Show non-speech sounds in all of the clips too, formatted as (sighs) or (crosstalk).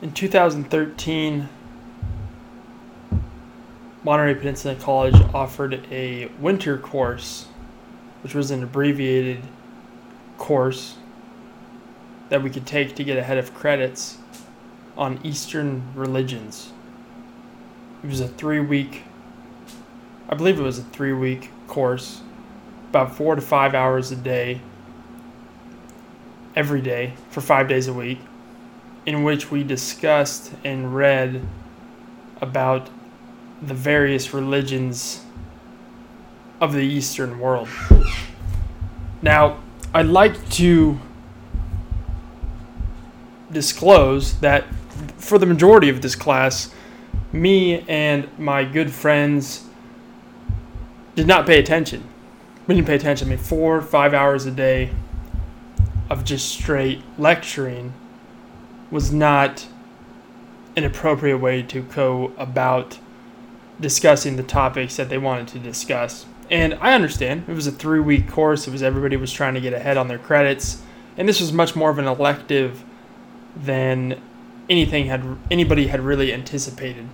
in 2013, Monterey Peninsula College offered a winter course, which was an abbreviated course that we could take to get ahead of credits on Eastern religions. It was a three week, I believe it was a three week course, about four to five hours a day, every day, for five days a week, in which we discussed and read about the various religions of the Eastern world. Now, I'd like to disclose that for the majority of this class, me and my good friends did not pay attention. We didn't pay attention. I mean, four, five hours a day of just straight lecturing was not an appropriate way to go about discussing the topics that they wanted to discuss. And I understand it was a three week course. It was everybody was trying to get ahead on their credits, and this was much more of an elective than anything had anybody had really anticipated.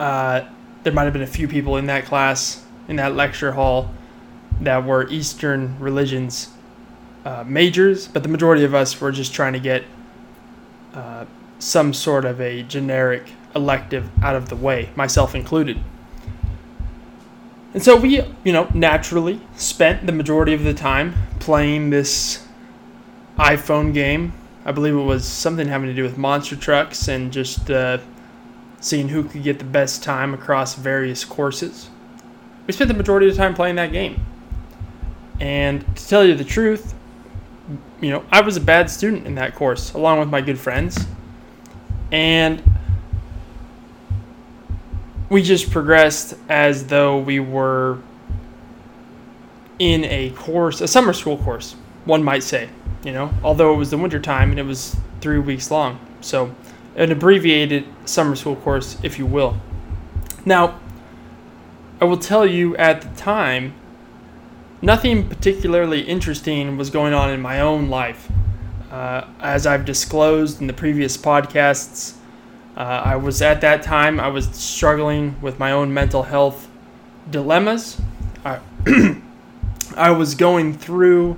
Uh, there might have been a few people in that class in that lecture hall that were Eastern religions uh, majors, but the majority of us were just trying to get uh, some sort of a generic elective out of the way, myself included. And so we, you know, naturally spent the majority of the time playing this iPhone game. I believe it was something having to do with monster trucks and just uh, seeing who could get the best time across various courses. We spent the majority of the time playing that game. And to tell you the truth, you know, I was a bad student in that course, along with my good friends. And we just progressed as though we were in a course, a summer school course, one might say, you know, although it was the winter time and it was three weeks long. So, an abbreviated summer school course, if you will. Now, I will tell you at the time, nothing particularly interesting was going on in my own life. Uh, as I've disclosed in the previous podcasts, uh, I was at that time, I was struggling with my own mental health dilemmas. I, (clears throat) I was going through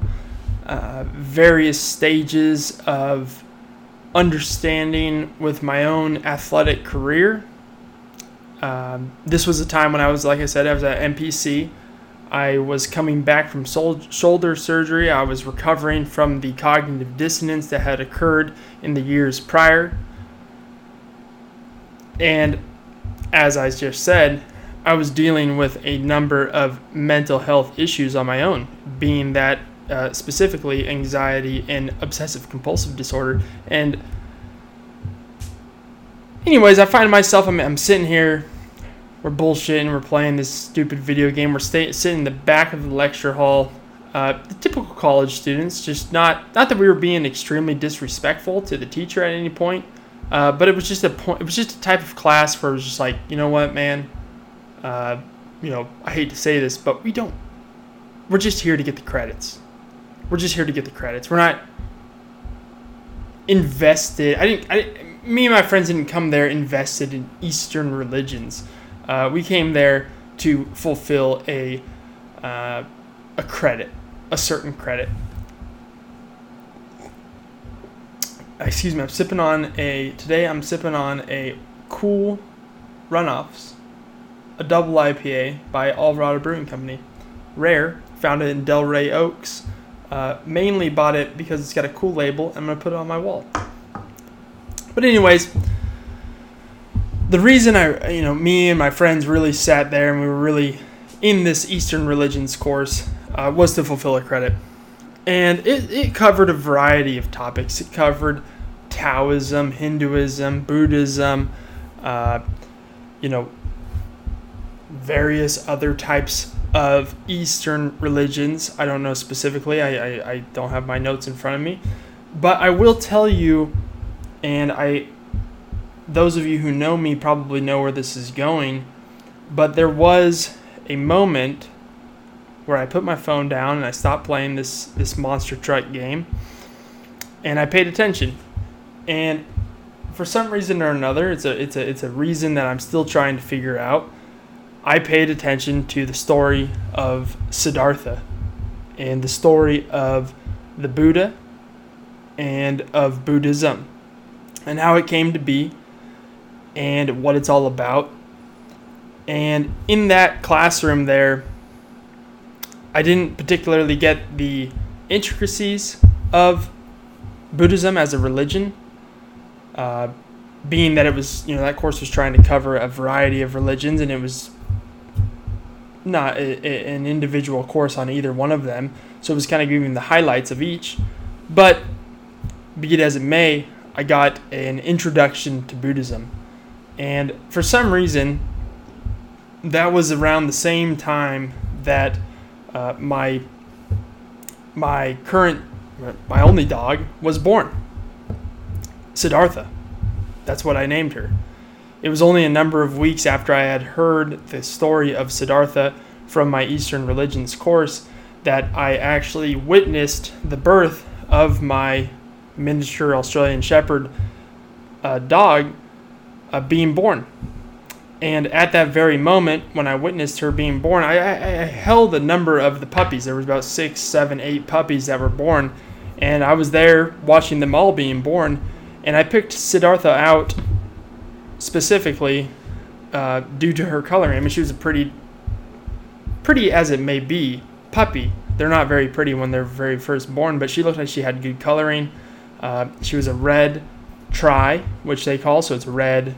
uh, various stages of understanding with my own athletic career. Um, this was a time when I was, like I said, I was at MPC. I was coming back from sol- shoulder surgery. I was recovering from the cognitive dissonance that had occurred in the years prior. And as I just said, I was dealing with a number of mental health issues on my own, being that uh, specifically anxiety and obsessive compulsive disorder. And, anyways, I find myself, I'm, I'm sitting here, we're bullshitting, we're playing this stupid video game, we're stay, sitting in the back of the lecture hall. Uh, the typical college students, just not not that we were being extremely disrespectful to the teacher at any point, uh, but it was just a point. It was just a type of class where it was just like, you know what, man. Uh, you know, I hate to say this, but we don't. We're just here to get the credits. We're just here to get the credits. We're not invested. I didn't. I, me and my friends didn't come there invested in Eastern religions. Uh, we came there to fulfill a uh, a credit, a certain credit. excuse me, I'm sipping on a, today I'm sipping on a cool runoffs, a double IPA by Alvarado Brewing Company. Rare, found it in Del Rey Oaks. Uh, mainly bought it because it's got a cool label. I'm to put it on my wall. But, anyways, the reason I, you know, me and my friends really sat there and we were really in this Eastern religions course uh, was to fulfill a credit and it, it covered a variety of topics. It covered Taoism, Hinduism, Buddhism, uh, you know, various other types of Eastern religions. I don't know specifically, I, I, I don't have my notes in front of me. But I will tell you, and I, those of you who know me probably know where this is going, but there was a moment where I put my phone down and I stopped playing this this monster truck game and I paid attention. And for some reason or another, it's a it's a it's a reason that I'm still trying to figure out. I paid attention to the story of Siddhartha and the story of the Buddha and of Buddhism and how it came to be and what it's all about. And in that classroom there, I didn't particularly get the intricacies of Buddhism as a religion, uh, being that it was, you know, that course was trying to cover a variety of religions and it was not a, a, an individual course on either one of them. So it was kind of giving the highlights of each. But be it as it may, I got an introduction to Buddhism. And for some reason, that was around the same time that uh, my my current my only dog was born. Siddhartha. That's what I named her. It was only a number of weeks after I had heard the story of Siddhartha from my Eastern religions course that I actually witnessed the birth of my miniature Australian Shepherd uh, dog uh, being born. And at that very moment, when I witnessed her being born, I, I, I, held the number of the puppies. There was about six, seven, eight puppies that were born, and I was there watching them all being born. And I picked Siddhartha out specifically uh, due to her coloring. I mean, she was a pretty, pretty as it may be, puppy. They're not very pretty when they're very first born, but she looked like she had good coloring. Uh, she was a red tri, which they call so it's red,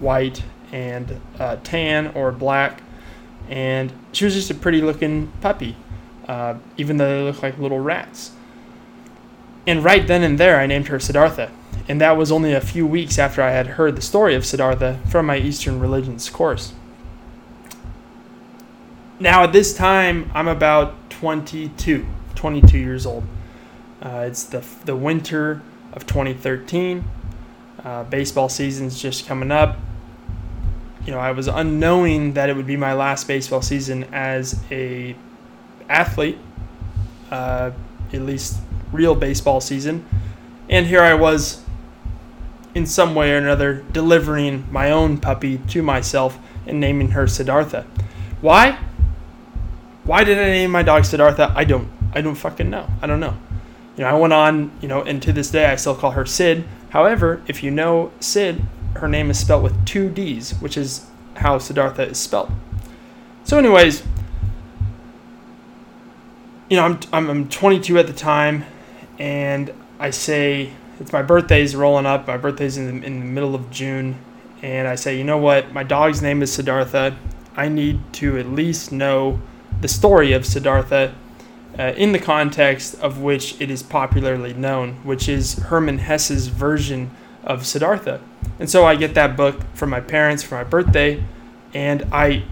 white, and uh, tan or black. And she was just a pretty looking puppy, uh, even though they look like little rats. And right then and there, I named her Siddhartha. And that was only a few weeks after I had heard the story of Siddhartha from my Eastern religions course. Now, at this time, I'm about 22, 22 years old. Uh, it's the, the winter of 2013. Uh, baseball season's just coming up. You know, I was unknowing that it would be my last baseball season as a athlete, uh, at least real baseball season. And here I was, in some way or another, delivering my own puppy to myself and naming her Siddhartha. Why? Why did I name my dog Siddhartha? I don't. I don't fucking know. I don't know. You know, I went on, you know, and to this day I still call her Sid. However, if you know Sid, her name is spelled with two D's, which is how Siddhartha is spelled. So, anyways, you know, I'm, I'm, I'm 22 at the time, and I say, it's my birthday's rolling up. My birthday's in the, in the middle of June, and I say, you know what? My dog's name is Siddhartha. I need to at least know the story of Siddhartha uh, in the context of which it is popularly known, which is Hermann Hesse's version of Siddhartha. And so I get that book from my parents for my birthday, and I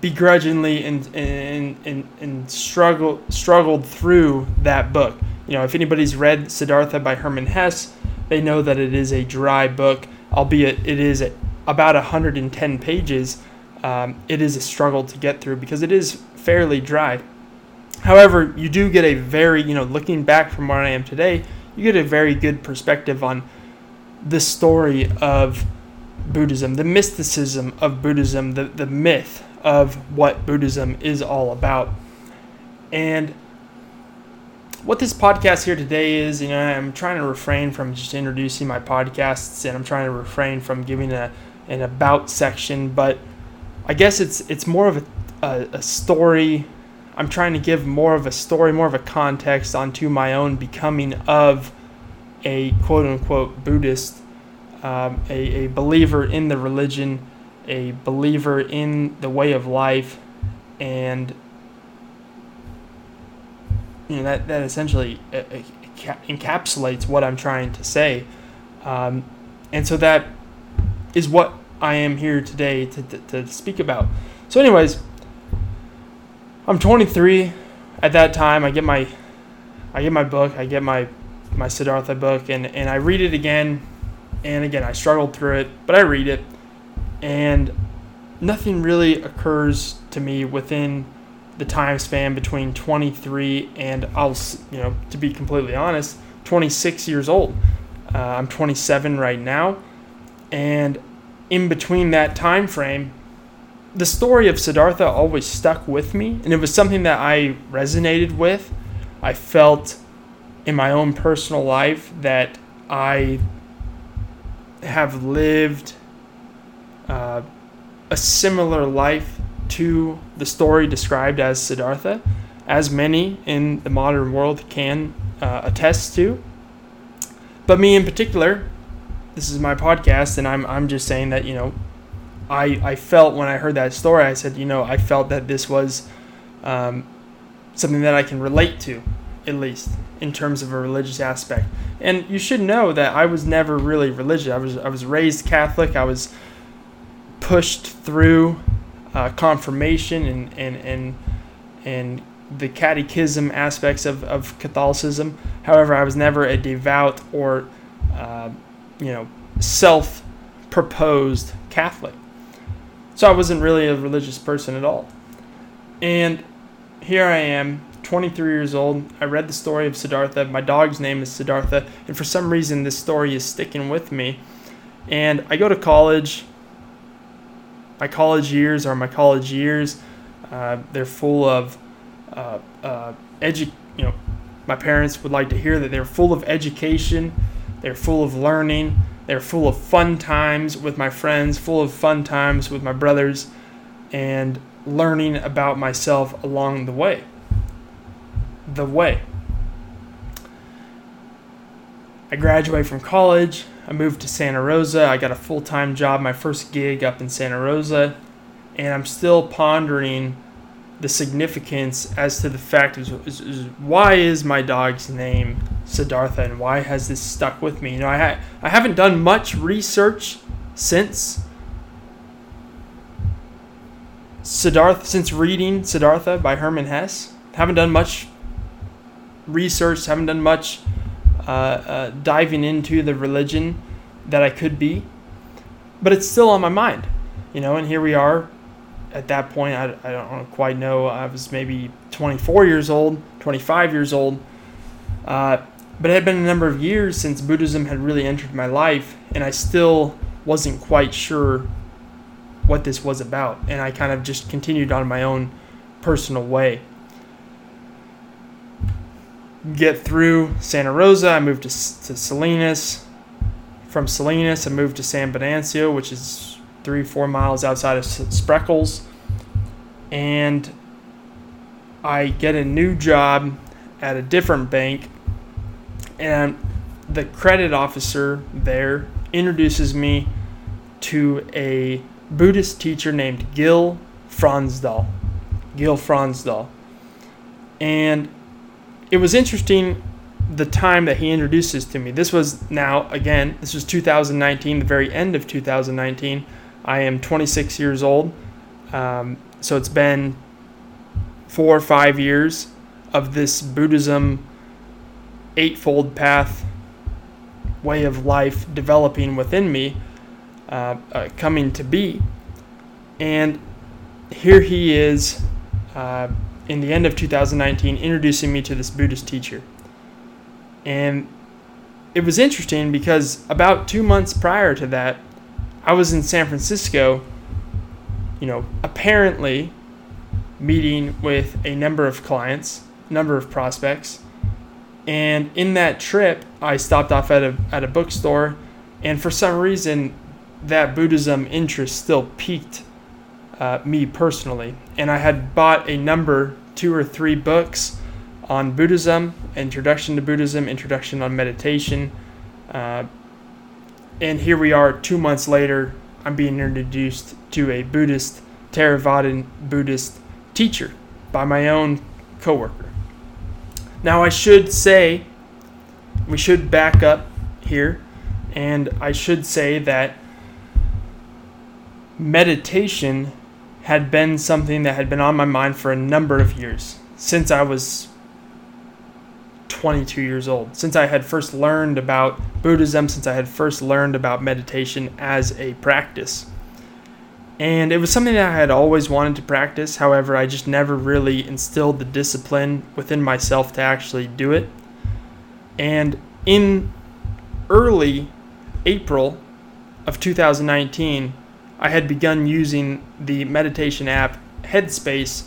begrudgingly and, and, and, and struggle, struggled through that book. You know, if anybody's read Siddhartha by Hermann Hesse, they know that it is a dry book, albeit it is about 110 pages. Um, it is a struggle to get through because it is fairly dry. However, you do get a very, you know, looking back from where I am today, you get a very good perspective on the story of Buddhism, the mysticism of Buddhism, the, the myth of what Buddhism is all about. And what this podcast here today is, you know, I'm trying to refrain from just introducing my podcasts and I'm trying to refrain from giving a, an about section, but I guess it's it's more of a, a, a story I'm trying to give more of a story, more of a context onto my own becoming of a quote unquote Buddhist, um, a, a believer in the religion, a believer in the way of life, and you know that that essentially uh, uh, encapsulates what I'm trying to say, um, and so that is what I am here today to, to, to speak about. So, anyways I'm 23 at that time. I get my I get my book. I get my my Siddhartha book, and and I read it again, and again I struggled through it, but I read it, and nothing really occurs to me within the time span between 23 and I'll you know to be completely honest 26 years old Uh, I'm 27 right now, and in between that time frame, the story of Siddhartha always stuck with me, and it was something that I resonated with. I felt in my own personal life that I have lived uh, a similar life to the story described as Siddhartha, as many in the modern world can uh, attest to. But me in particular, this is my podcast, and I'm, I'm just saying that, you know, I, I felt when I heard that story, I said, you know, I felt that this was um, something that I can relate to, at least in terms of a religious aspect. And you should know that I was never really religious. I was I was raised Catholic. I was pushed through uh, confirmation and and and and the catechism aspects of, of Catholicism. However, I was never a devout or uh, you know self proposed Catholic. So I wasn't really a religious person at all. And here I am, 23 years old. I read the story of Siddhartha. My dog's name is Siddhartha, and for some reason, this story is sticking with me. And I go to college. My college years are my college years. Uh, they're full of uh, uh, edu- You know, my parents would like to hear that they're full of education. They're full of learning. They're full of fun times with my friends, full of fun times with my brothers, and learning about myself along the way. The way. I graduated from college. I moved to Santa Rosa. I got a full time job, my first gig up in Santa Rosa. And I'm still pondering the significance as to the fact is, is, is why is my dog's name Siddhartha and why has this stuck with me? You know, I ha- I haven't done much research since Siddhartha since reading Siddhartha by Hermann Hesse. Haven't done much research. Haven't done much uh, uh, diving into the religion that I could be, but it's still on my mind. You know, and here we are at that point, I, I don't quite know. I was maybe 24 years old, 25 years old. Uh, but it had been a number of years since Buddhism had really entered my life, and I still wasn't quite sure what this was about. And I kind of just continued on my own personal way. Get through Santa Rosa, I moved to, to Salinas. From Salinas, I moved to San Benancio, which is three, four miles outside of Spreckels. And I get a new job at a different bank. And the credit officer there introduces me to a Buddhist teacher named Gil Fronsdal. Gil Fronsdal. And it was interesting the time that he introduces to me. This was now, again, this was 2019, the very end of 2019. I am 26 years old. Um, so it's been four or five years of this Buddhism eightfold path way of life developing within me, uh, uh, coming to be. And here he is uh, in the end of 2019 introducing me to this Buddhist teacher. And it was interesting because about two months prior to that, I was in San Francisco, you know, apparently meeting with a number of clients, number of prospects. And in that trip, I stopped off at a, at a bookstore, and for some reason, that Buddhism interest still piqued uh, me personally. And I had bought a number, two or three books on Buddhism, Introduction to Buddhism, Introduction on Meditation, uh, and here we are two months later i'm being introduced to a buddhist theravadan buddhist teacher by my own coworker. Now i should say we should back up here and i should say that meditation had been something that had been on my mind for a number of years since i was 22 years old. Since I had first learned about Buddhism, since I had first learned about meditation as a practice. And it was something that I had always wanted to practice. However, I just never really instilled the discipline within myself to actually do it. And in early April of 2019, I had begun using the meditation app Headspace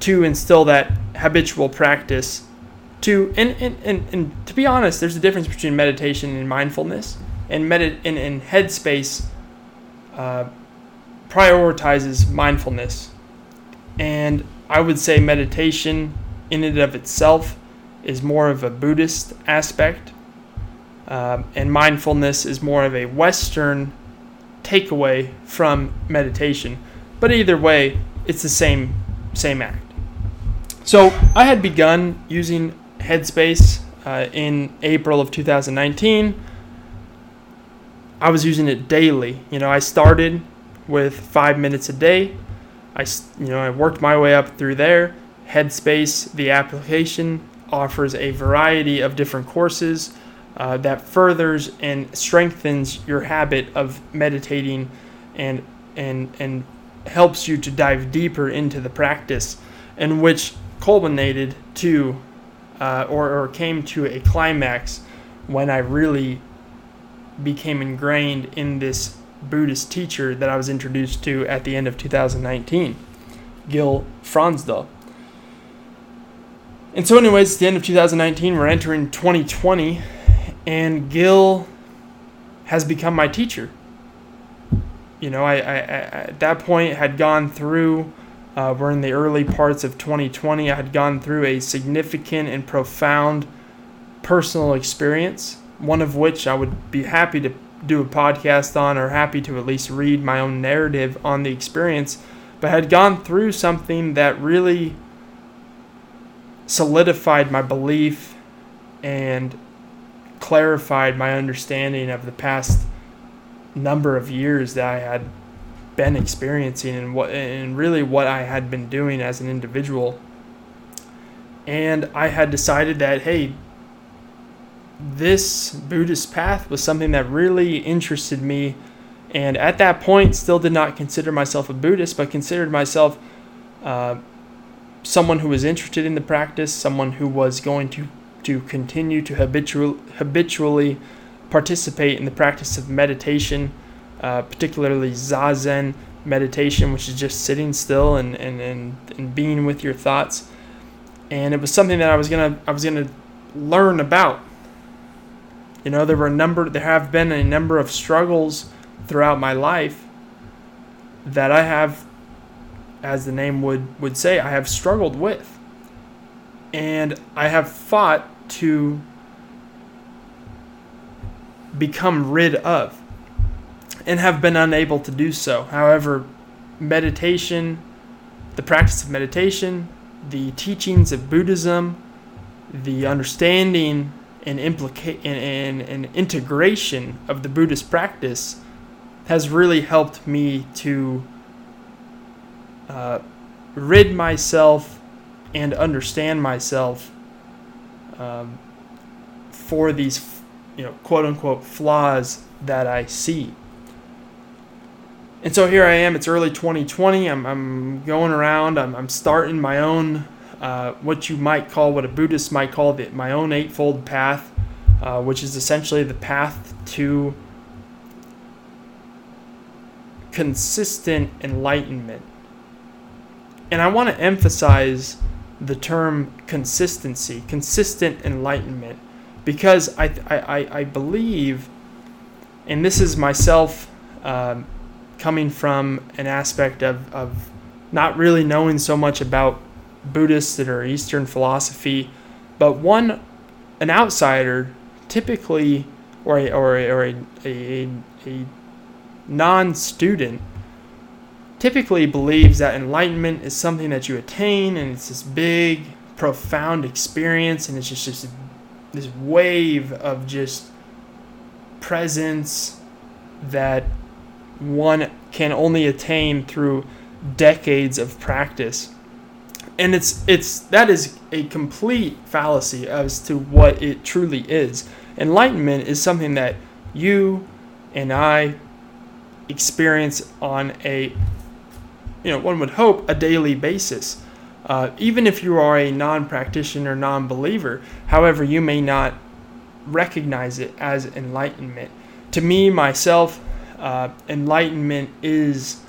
to instill that habitual practice to and, and, and, and to be honest there's a difference between meditation and mindfulness. And medit and, and headspace uh, prioritizes mindfulness. And i would say meditation in and of itself is more of a buddhist aspect. Um, and mindfulness is more of a western takeaway from meditation. But either way it's the same same act. So I had begun using Headspace uh, in April of 2019. I was using it daily. You know, I started with five minutes a day. I, you know, I worked my way up through there. Headspace, the application, offers a variety of different courses uh, that furthers and strengthens your habit of meditating and and and helps you to dive deeper into the practice in which culminated to uh, or, or came to a climax when I really became ingrained in this Buddhist teacher that I was introduced to at the end of 2019, Gil Fronsdal. And so, anyways, at the end of 2019, we're entering 2020, and Gil has become my teacher. You know, I, I, I at that point had gone through uh, we're in the early parts of 2020. I had gone through a significant and profound personal experience, one of which I would be happy to do a podcast on or happy to at least read my own narrative on the experience, but had gone through something that really solidified my belief and clarified my understanding of the past number of years that I had been experiencing and what and really what I had been doing as an individual. And I had decided that hey, this Buddhist path was something that really interested me and at that point still did not consider myself a Buddhist, but considered myself uh, someone who was interested in the practice, someone who was going to to continue to habitual, habitually participate in the practice of meditation uh, particularly zazen meditation, which is just sitting still and, and, and, and being with your thoughts. And it was something that I was gonna I was gonna learn about. You know, there were a number there have been a number of struggles throughout my life that I have as the name would, would say, I have struggled with. And I have fought to become rid of and have been unable to do so. However, meditation, the practice of meditation, the teachings of Buddhism, the understanding and implica- and, and, and integration of the Buddhist practice has really helped me to uh, rid myself and understand myself um, for these, you know, quote unquote flaws that I see. And so here I am. It's early 2020. I'm, I'm going around. I'm, I'm starting my own, uh, what you might call, what a Buddhist might call the, my own Eightfold Path, uh, which is essentially the path to consistent enlightenment. And I want to emphasize the term consistency, consistent enlightenment, because I, I, I believe, and this is myself. Um, coming from an aspect of, of not really knowing so much about Buddhist or Eastern philosophy, but one, an outsider, typically, or a, or a, or a, a, a non student, typically believes that enlightenment is something that you attain and it's this big, profound experience and it's just, just this wave of just presence that one can only attain through decades of practice. And it's it's that is a complete fallacy as to what it truly is. Enlightenment is something that you and I experience on a you know one would hope a daily basis. Uh, even if you are a non-practitioner, non-believer, however, you may not recognize it as enlightenment. To me, myself, uh, enlightenment is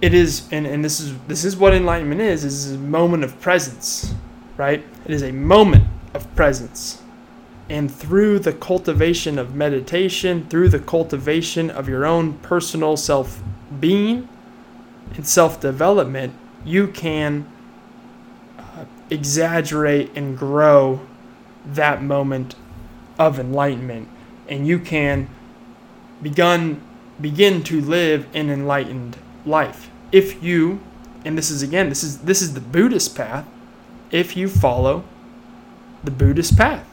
it is and, and this is this is what enlightenment is is a moment of presence right? It is a moment of presence. And through the cultivation of meditation through the cultivation of your own personal self being and self development you can uh, exaggerate and grow that moment of enlightenment. And you can begun begin to live an enlightened life. If you and this is again this is this is the buddhist path. If you follow the buddhist path.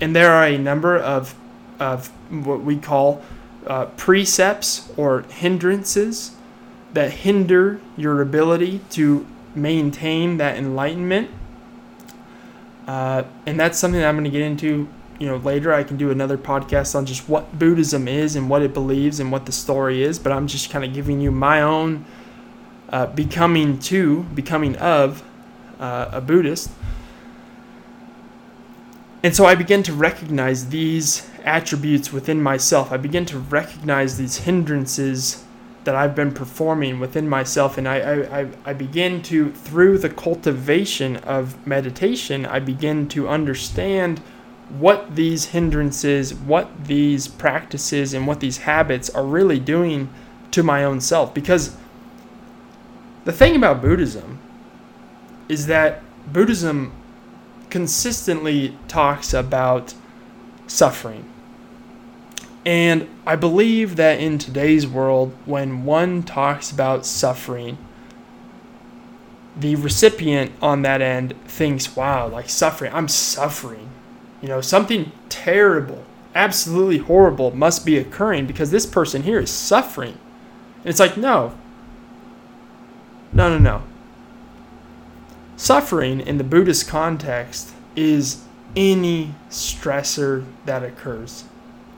And there are a number of of what we call uh, precepts or hindrances that hinder your ability to maintain that enlightenment. Uh, and that's something that i'm going to get into you know later i can do another podcast on just what buddhism is and what it believes and what the story is but i'm just kind of giving you my own uh, becoming to becoming of uh, a buddhist. And so i begin to recognize these attributes within myself. I begin to recognize these hindrances that i've been performing within myself and i i, I begin to through the cultivation of meditation i begin to understand what these hindrances, what these practices, and what these habits are really doing to my own self. Because the thing about Buddhism is that Buddhism consistently talks about suffering. And I believe that in today's world, when one talks about suffering, the recipient on that end thinks, wow, like suffering, I'm suffering. You know, something terrible, absolutely horrible must be occurring because this person here is suffering. And it's like, no. No, no, no. Suffering in the Buddhist context is any stressor that occurs.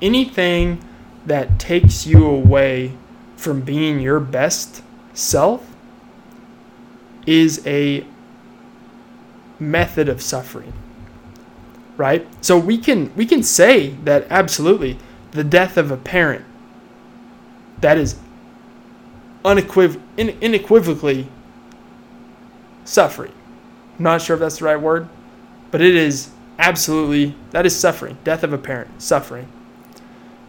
Anything that takes you away from being your best self is a method of suffering right? So we can we can say that absolutely the death of a parent that is unequiv- in, unequivocally suffering. I'm not sure if that's the right word, but it is absolutely that is suffering. Death of a parent, suffering.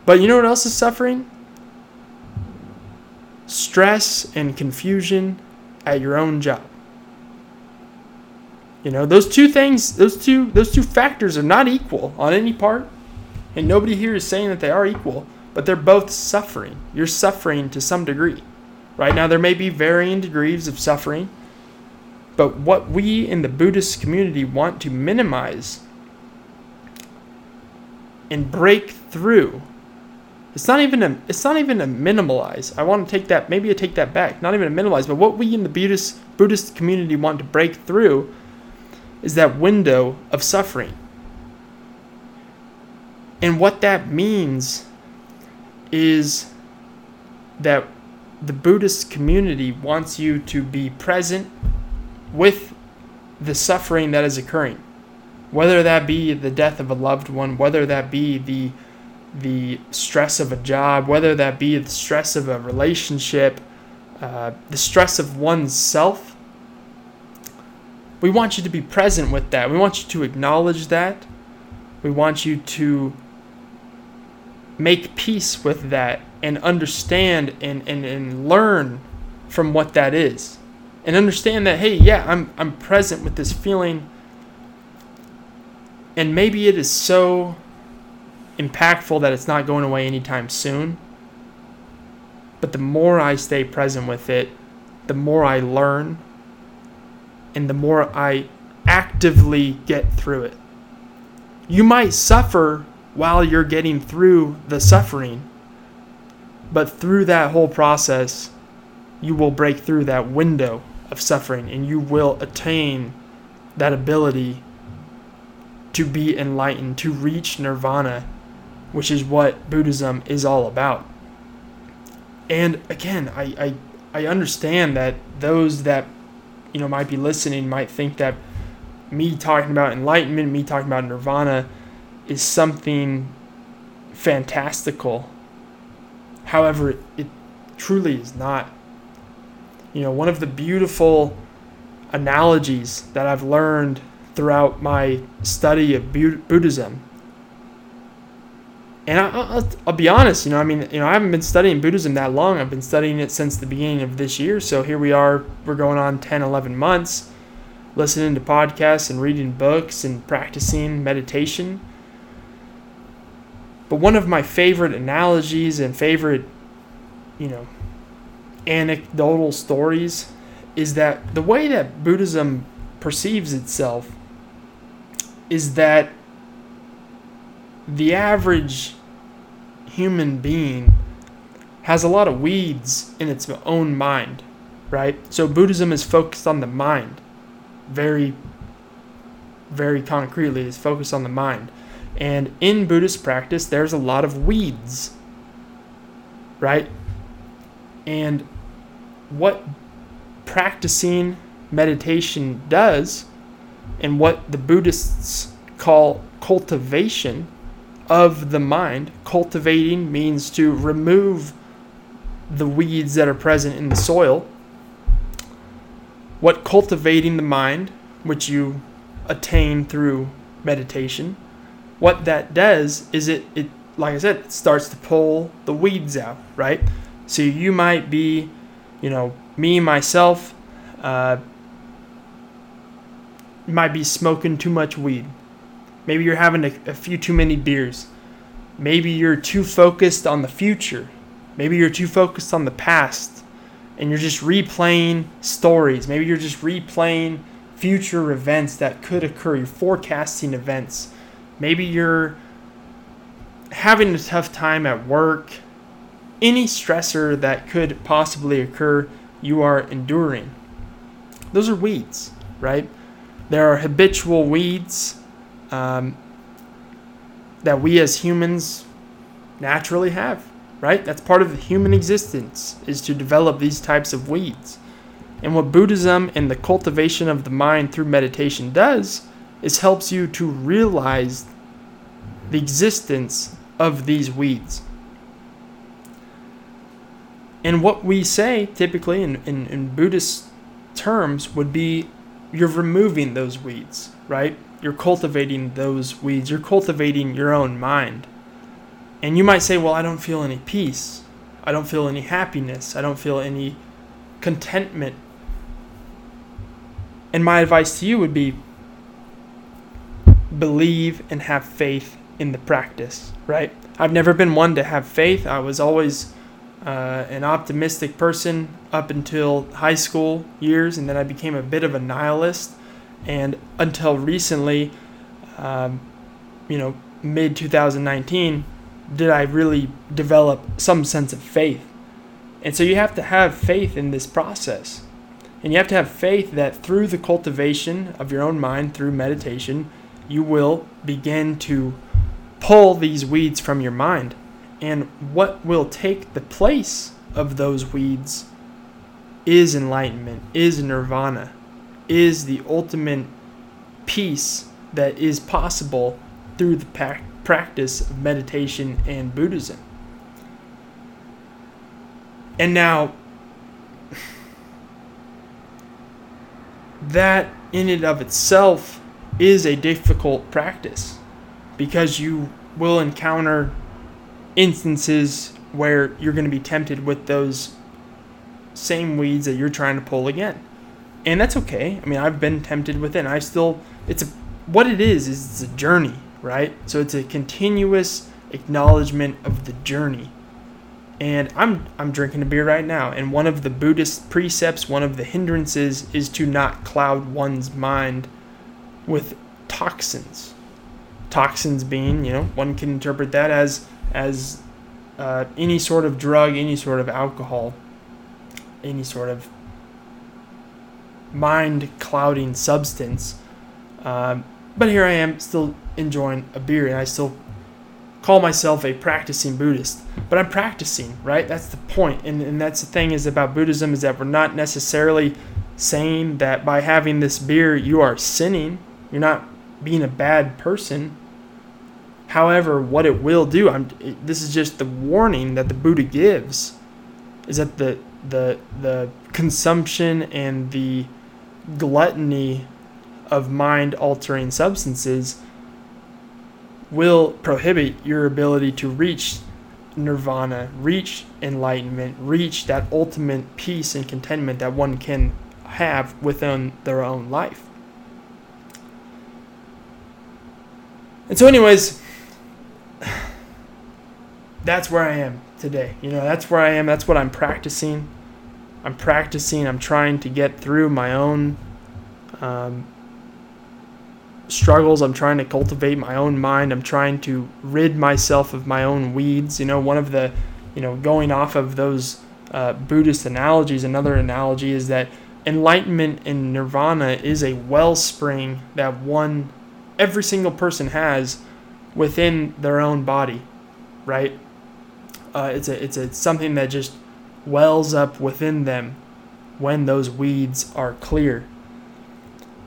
But you know what else is suffering? Stress and confusion at your own job. You know, those two things, those two those two factors are not equal on any part. And nobody here is saying that they are equal, but they're both suffering. You're suffering to some degree. Right now there may be varying degrees of suffering, but what we in the Buddhist community want to minimize and break through it's not even a it's not even a minimalize. I want to take that maybe I take that back. Not even a minimalize, but what we in the Buddhist Buddhist community want to break through is that window of suffering. And what that means is that the Buddhist community wants you to be present with the suffering that is occurring. Whether that be the death of a loved one, whether that be the the stress of a job, whether that be the stress of a relationship, uh, the stress of one's self, we want you to be present with that. We want you to acknowledge that. We want you to make peace with that and understand and, and, and learn from what that is. And understand that, hey, yeah, I'm, I'm present with this feeling. And maybe it is so impactful that it's not going away anytime soon. But the more I stay present with it, the more I learn, and the more I actively get through it. You might suffer while you're getting through the suffering, but through that whole process, you will break through that window of suffering and you will attain that ability to be enlightened, to reach nirvana, which is what Buddhism is all about. And again, I, I, I understand that those that you know might be listening might think that me talking about enlightenment, me talking about nirvana, is something fantastical. However, it, it truly is not. You know, one of the beautiful analogies that I've learned throughout my study of Buddhism. And I, will I'll be honest, you know, I mean, you know, I haven't been studying Buddhism that long. I've been studying it since the beginning of this year. So here we are, we're going on 10, 11 months, listening to podcasts and reading books and practicing meditation. But one of my favorite analogies and favorite, you know, anecdotal stories is that the way that Buddhism perceives itself is that the average human being has a lot of weeds in its own mind, right? So Buddhism is focused on the mind, very, very concretely, is focused on the mind. And in Buddhist practice, there's a lot of weeds, right? And what practicing meditation does and what the Buddhists call cultivation of the mind. Cultivating means to remove the weeds that are present in the soil. What cultivating the mind, which you attain through meditation, what that does is it, it like I said, it starts to pull the weeds out, right? So you might be, you know, me myself, uh, might be smoking too much weed. Maybe you're having a, a few too many beers. Maybe you're too focused on the future. Maybe you're too focused on the past and you're just replaying stories. Maybe you're just replaying future events that could occur. You're forecasting events. Maybe you're having a tough time at work. Any stressor that could possibly occur, you are enduring. Those are weeds, right? There are habitual weeds um, that we as humans naturally have, right? That's part of the human existence is to develop these types of weeds. And what Buddhism and the cultivation of the mind through meditation does is helps you to realize the existence of these weeds. And what we say typically in, in, in Buddhist terms would be you're removing those weeds, right? You're cultivating those weeds. You're cultivating your own mind. And you might say, well, I don't feel any peace. I don't feel any happiness. I don't feel any contentment. And my advice to you would be believe and have faith in the practice, right? I've never been one to have faith. I was always uh, an optimistic person up until high school years, and then I became a bit of a nihilist. And until recently, um, you know, mid 2019, did I really develop some sense of faith. And so you have to have faith in this process. And you have to have faith that through the cultivation of your own mind, through meditation, you will begin to pull these weeds from your mind and what will take the place of those weeds is enlightenment, is nirvana, is the ultimate peace that is possible through the practice of meditation and Buddhism. And now, (sighs) that in and of itself is a difficult practice because you will encounter instances where you're going to be tempted with those same weeds that you're trying to pull again. And that's okay. I mean, I've been tempted with it. And I still, it's a, what it is, is it's a journey, right? So it's a continuous acknowledgement of the journey. And I'm, I'm drinking a beer right now. And one of the Buddhist precepts, one of the hindrances is to not cloud one's mind with toxins. Toxins being, you know, one can interpret that as as uh, any sort of drug, any sort of alcohol, any sort of mind clouding substance. Um, but here I am still enjoying a beer, and I still call myself a practicing Buddhist. But I'm practicing, right? That's the point. And, and that's the thing is about Buddhism is that we're not necessarily saying that by having this beer you are sinning. You're not being a bad person However, what it will do, I'm, this is just the warning that the Buddha gives, is that the the the consumption and the gluttony of mind altering substances will prohibit your ability to reach nirvana, reach enlightenment, reach that ultimate peace and contentment that one can have within their own life. And so, anyways, that's where I am today. You know, that's where I am. That's what I'm practicing. I'm practicing. I'm trying to get through my own um, struggles. I'm trying to cultivate my own mind. I'm trying to rid myself of my own weeds. You know, one of the, you know, going off of those uh, Buddhist analogies, another analogy is that enlightenment and nirvana is a wellspring that one, every single person has within their own body, right? Uh, it's a it's a something that just wells up within them when those weeds are clear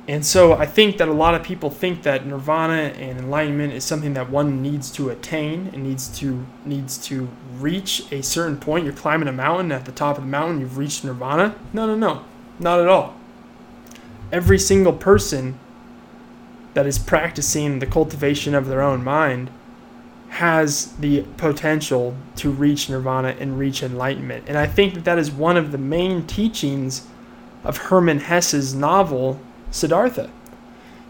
and so I think that a lot of people think that nirvana and enlightenment is something that one needs to attain and needs to needs to reach a certain point. You're climbing a mountain, at the top of the mountain, you've reached nirvana. No, no, no. Not at all. Every single person that is practicing the cultivation of their own mind has the potential to reach nirvana and reach enlightenment. And I think that that is one of the main teachings of Hermann Hesse's novel Siddhartha.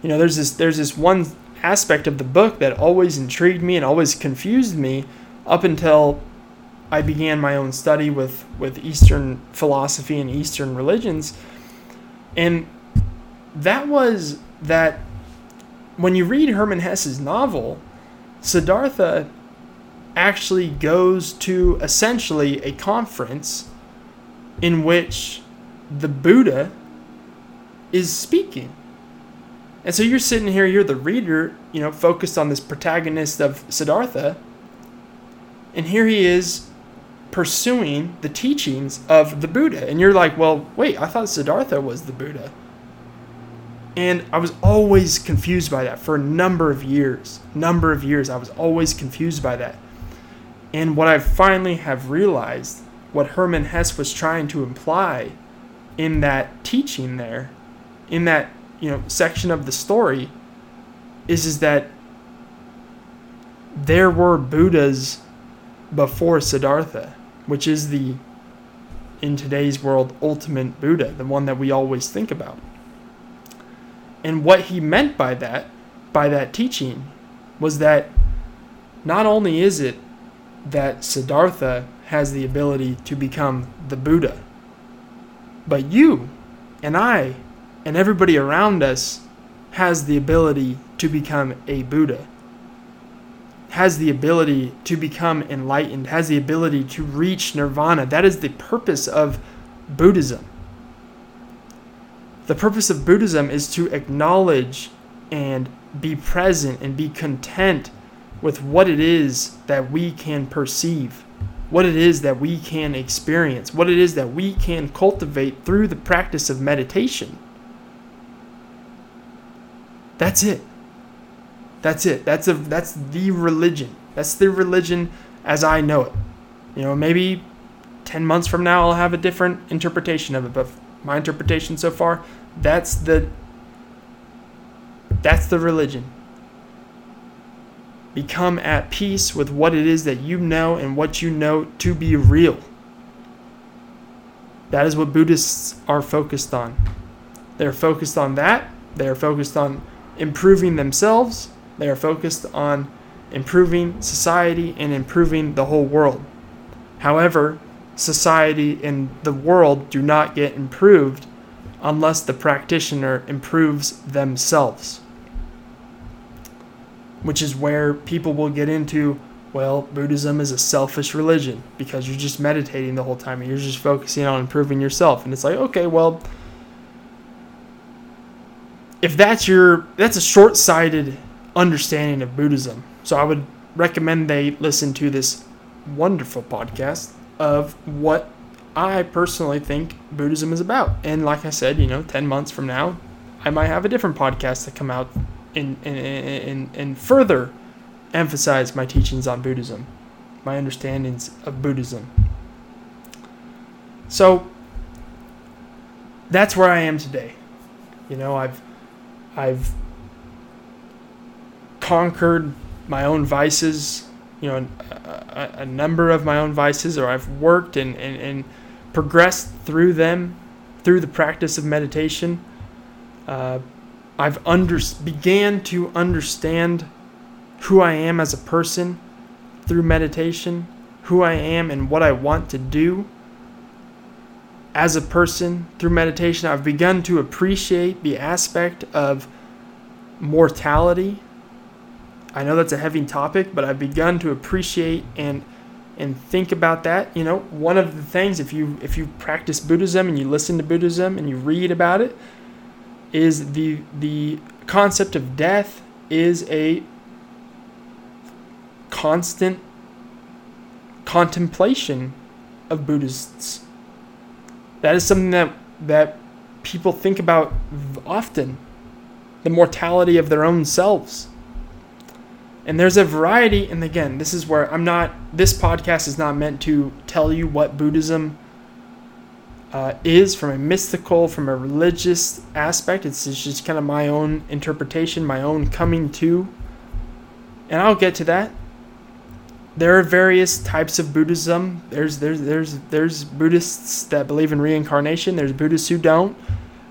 You know, there's this there's this one aspect of the book that always intrigued me and always confused me up until I began my own study with with Eastern philosophy and Eastern religions. And that was that when you read Hermann Hesse's novel, Siddhartha actually goes to essentially a conference in which the Buddha is speaking. And so you're sitting here, you're the reader, you know, focused on this protagonist of Siddhartha. And here he is pursuing the teachings of the Buddha. And you're like, well, wait, I thought Siddhartha was the Buddha. And I was always confused by that for a number of years. Number of years, I was always confused by that. And what I finally have realized, what Hermann Hesse was trying to imply in that teaching there, in that you know section of the story is is that there were Buddhas before Siddhartha, which is the in today's world ultimate Buddha, the one that we always think about. And what he meant by that, by that teaching, was that not only is it that Siddhartha has the ability to become the Buddha, but you and I and everybody around us has the ability to become a Buddha, has the ability to become enlightened, has the ability to reach nirvana. That is the purpose of Buddhism. The purpose of Buddhism is to acknowledge and be present and be content with what it is that we can perceive, what it is that we can experience, what it is that we can cultivate through the practice of meditation. That's it. That's it. That's a that's the religion. That's the religion as I know it. You know, maybe 10 months from now I'll have a different interpretation of it, but my interpretation so far, that's the that's the religion. Become at peace with what it is that you know and what you know to be real. That is what Buddhists are focused on. They're focused on that. They are focused on improving themselves, they are focused on improving society and improving the whole world. However, society and the world do not get improved unless the practitioner improves themselves. Which is where people will get into, well, Buddhism is a selfish religion because you're just meditating the whole time and you're just focusing on improving yourself. And it's like, okay, well, if that's your that's a short-sighted understanding of Buddhism. So I would recommend they listen to this wonderful podcast of what I personally think Buddhism is about. And like I said, you know, 10 months from now, I might have a different podcast to come out and and, and, and further emphasize my teachings on Buddhism, my understandings of Buddhism. So that's where I am today. You know, I've I've conquered my own vices, you know, a, a, number of my own vices, or I've worked and, and, and progressed through them through the practice of meditation. Uh, I've under, began to understand who I am as a person through meditation, who I am and what I want to do as a person through meditation. I've begun to appreciate the aspect of mortality. I know that's a heavy topic, but I've begun to appreciate and and think about that. You know, one of the things if you if you practice Buddhism and you listen to Buddhism and you read about it is the the concept of death is a constant contemplation of Buddhists. That is something that that people think about often. The mortality of their own selves. And there's a variety, and again, this is where I'm not, this podcast is not meant to tell you what Buddhism uh, is from a mystical, from a religious aspect. It's just kind of my own interpretation, my own coming to. And I'll get to that. There are various types of Buddhism. There's there's there's there's Buddhists that believe in reincarnation. There's Buddhists who don't.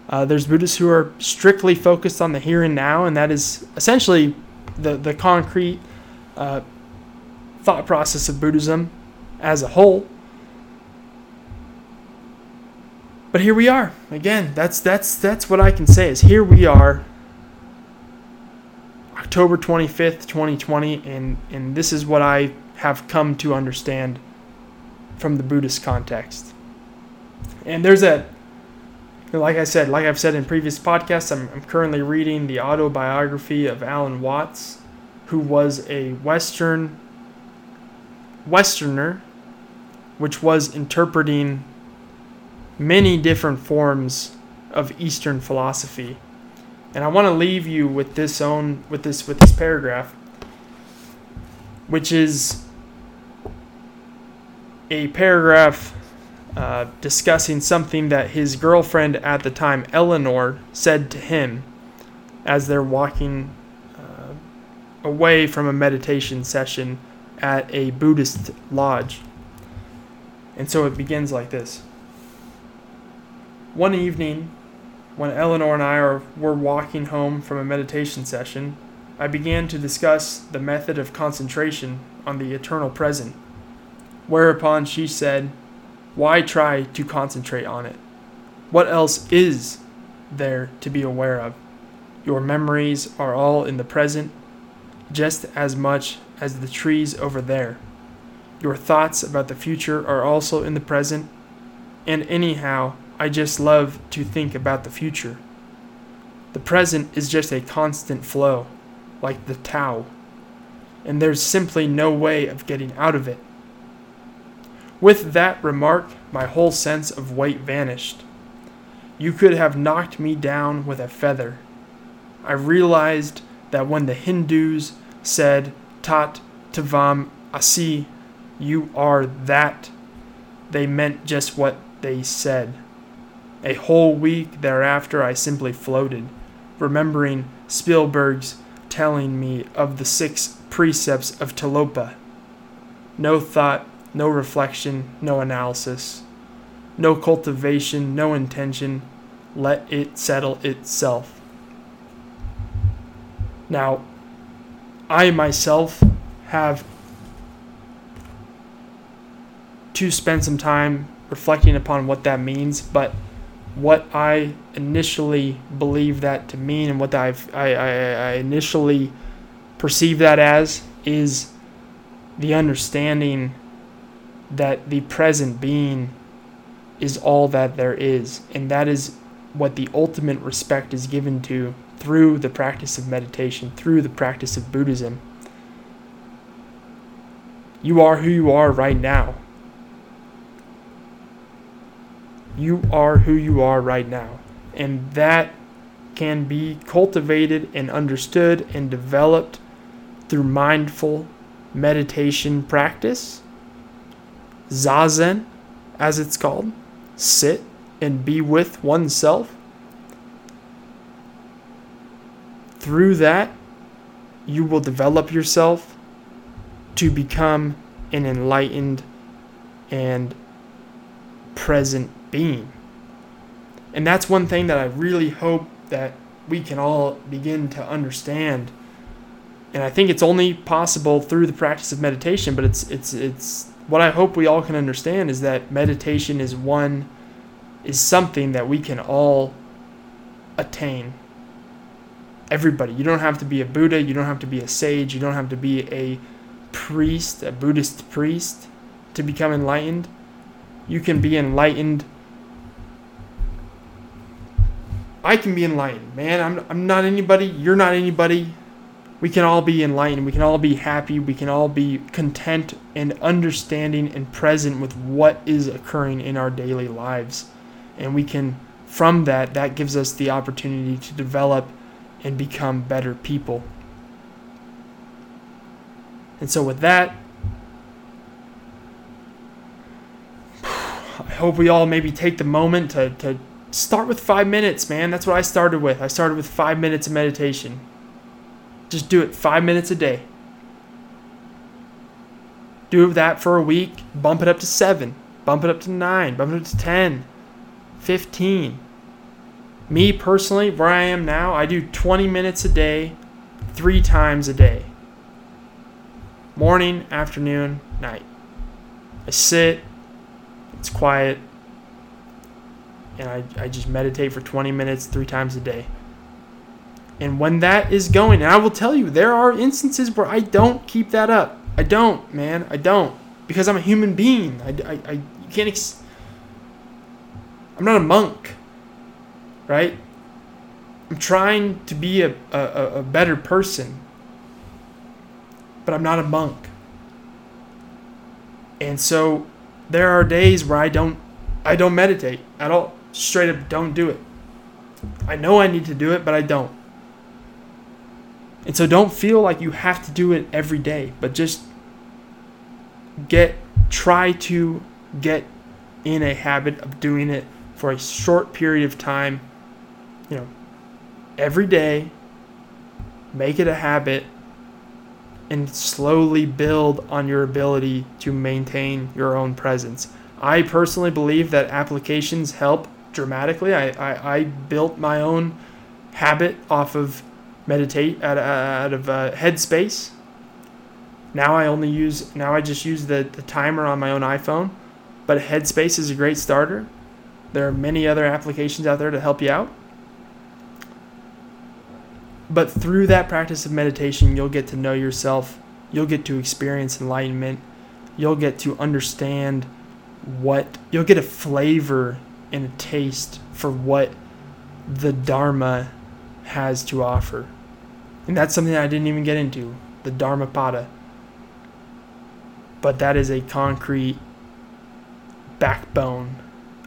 Uh, there's Buddhists who are strictly focused on the here and now, and that is essentially the, the concrete uh, thought process of Buddhism as a whole. But here we are. Again, that's that's that's what I can say is here we are October 25th, 2020 and and this is what I have come to understand from the Buddhist context. And there's a like I said, like I've said in previous podcasts, I'm, I'm currently reading the autobiography of Alan Watts, who was a Western Westerner, which was interpreting many different forms of Eastern philosophy. And I want to leave you with this own with this with this paragraph, which is a paragraph uh, discussing something that his girlfriend at the time, Eleanor, said to him as they're walking uh, away from a meditation session at a Buddhist lodge. And so it begins like this. One evening, when Eleanor and I are, were walking home from a meditation session, I began to discuss the method of concentration on the eternal present. Whereupon she said, why try to concentrate on it? What else is there to be aware of? Your memories are all in the present, just as much as the trees over there. Your thoughts about the future are also in the present, and anyhow, I just love to think about the future. The present is just a constant flow, like the Tao, and there's simply no way of getting out of it. With that remark, my whole sense of weight vanished. You could have knocked me down with a feather. I realized that when the Hindus said Tat Tvam Asi, you are that, they meant just what they said. A whole week thereafter, I simply floated, remembering Spiegelberg's telling me of the six precepts of Tilopa. No thought no reflection, no analysis, no cultivation, no intention. Let it settle itself. Now, I myself have to spend some time reflecting upon what that means, but what I initially believe that to mean and what I've, I, I, I initially perceive that as is the understanding that the present being is all that there is, and that is what the ultimate respect is given to through the practice of meditation, through the practice of Buddhism. You are who you are right now. You are who you are right now. And that can be cultivated and understood and developed through mindful meditation practice, zazen, as it's called, sit and be with oneself. Through that, you will develop yourself to become an enlightened and present being. And that's one thing that I really hope that we can all begin to understand. And I think it's only possible through the practice of meditation, but it's it's it's what I hope we all can understand is that meditation is one is something that we can all attain. Everybody. You don't have to be a Buddha, you don't have to be a sage, you don't have to be a priest, a Buddhist priest to become enlightened. You can be enlightened. I can be enlightened, man. I'm, I'm not anybody. You're not anybody. We can all be enlightened. We can all be happy. We can all be content and understanding and present with what is occurring in our daily lives. And we can, from that, that gives us the opportunity to develop and become better people. And so, with that, I hope we all maybe take the moment to, to start with five minutes, man. That's what I started with. I started with five minutes of meditation. Just do it five minutes a day. Do that for a week, bump it up to seven, bump it up to nine, bump it up to 10, 15. Me personally, where I am now, I do 20 minutes a day, three times a day morning, afternoon, night. I sit, it's quiet, and I, I just meditate for 20 minutes three times a day. And when that is going, and I will tell you, there are instances where I don't keep that up. I don't, man. I don't. Because I'm a human being. I, I, I can't. Ex- I'm not a monk, right? I'm trying to be a, a, a better person but I'm not a monk. And so there are days where I don't I don't meditate at all. Straight up don't do it. I know I need to do it, but I don't. And so don't feel like you have to do it every day, but just get try to get in a habit of doing it for a short period of time, you know, every day. Make it a habit and slowly build on your ability to maintain your own presence. I personally believe that applications help dramatically. I, I, I built my own habit off of meditate out, out of uh, Headspace. Now I only use now I just use the, the timer on my own iPhone, but Headspace is a great starter. There are many other applications out there to help you out. But through that practice of meditation, you'll get to know yourself. You'll get to experience enlightenment. You'll get to understand what, you'll get a flavor and a taste for what the Dharma has to offer. And that's something I didn't even get into the Dharmapada. But that is a concrete backbone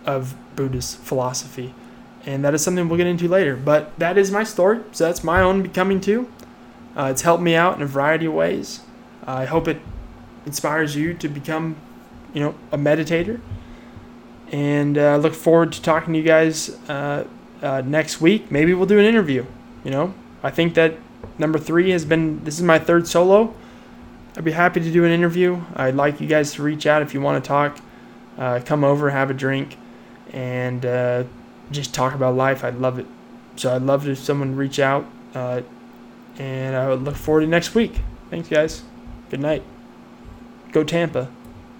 of Buddhist philosophy and that is something we'll get into later. But that is my story. So that's my own becoming too. Uh, it's helped me out in a variety of ways. Uh, I hope it inspires you to become, you know, a meditator. And I uh, look forward to talking to you guys uh, uh, next week. Maybe we'll do an interview. You know, I think that number three has been. This is my third solo. I'd be happy to do an interview. I'd like you guys to reach out if you want to talk. Uh, come over, have a drink, and just talk about life. I'd love it. So I'd love if someone reach out. Uh, and I would look forward to next week. Thanks, guys. Good night. Go Tampa.